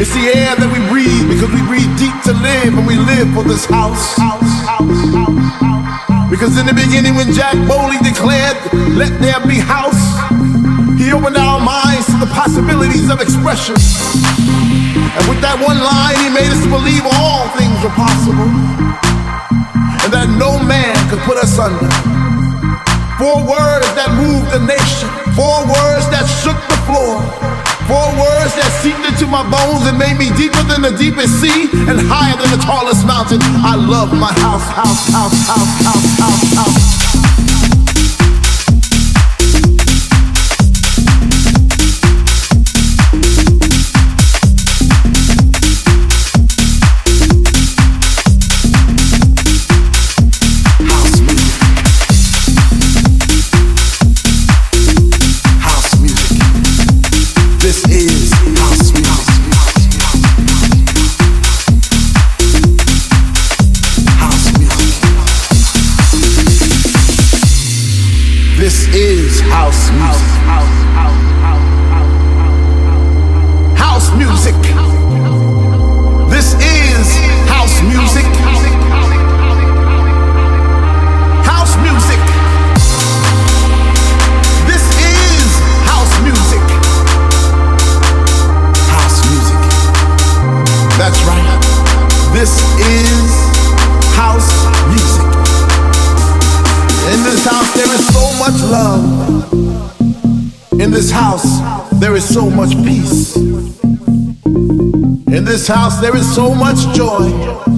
It's the air that we breathe because we breathe deep to live and we live for this house. Because in the beginning, when Jack Bowley declared, Let there be house, he opened our minds to the possibilities of expression. And with that one line, he made us believe all things are possible and that no man could put us under. Four words that moved the nation, four words that shook the floor, four words that seeped into my bones and made me deeper than the deepest sea and higher than the tallest mountain. I love my house, house, house, house, house, house, house. House, there is so much joy.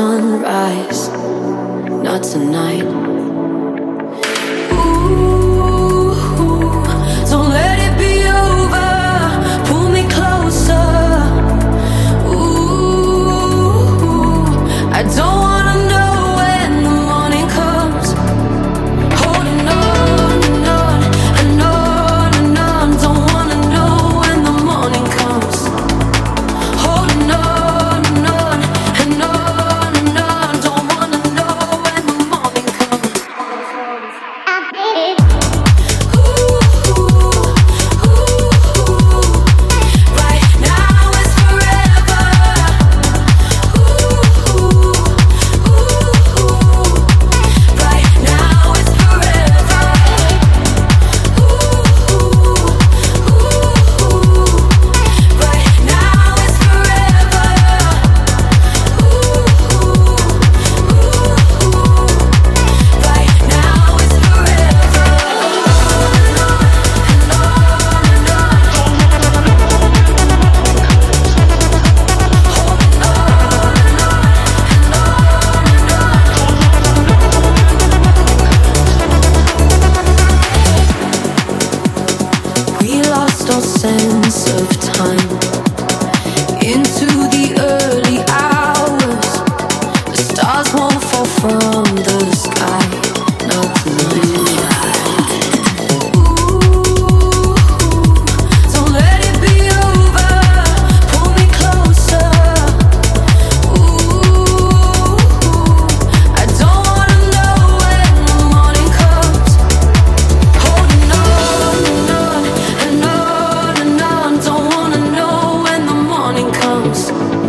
Don't let the sun rise, not tonight. songs.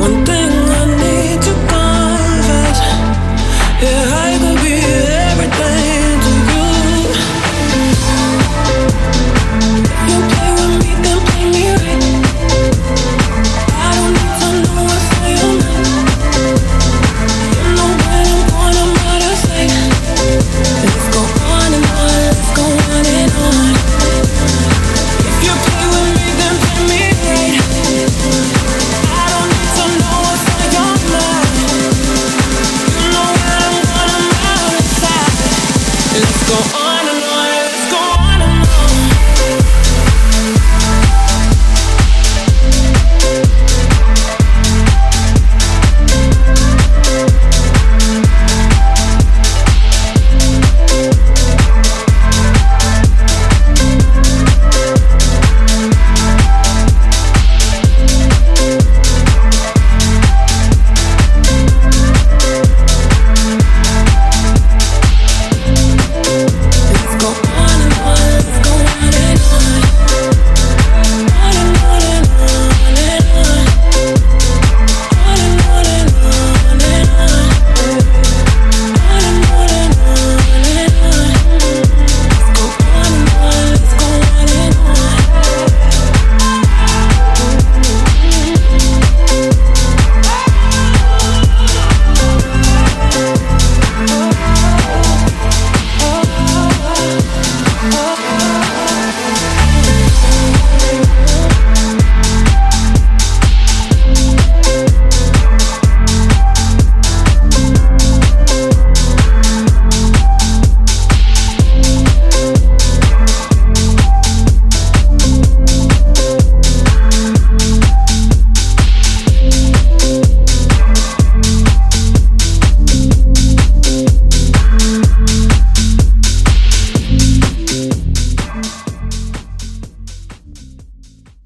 Monté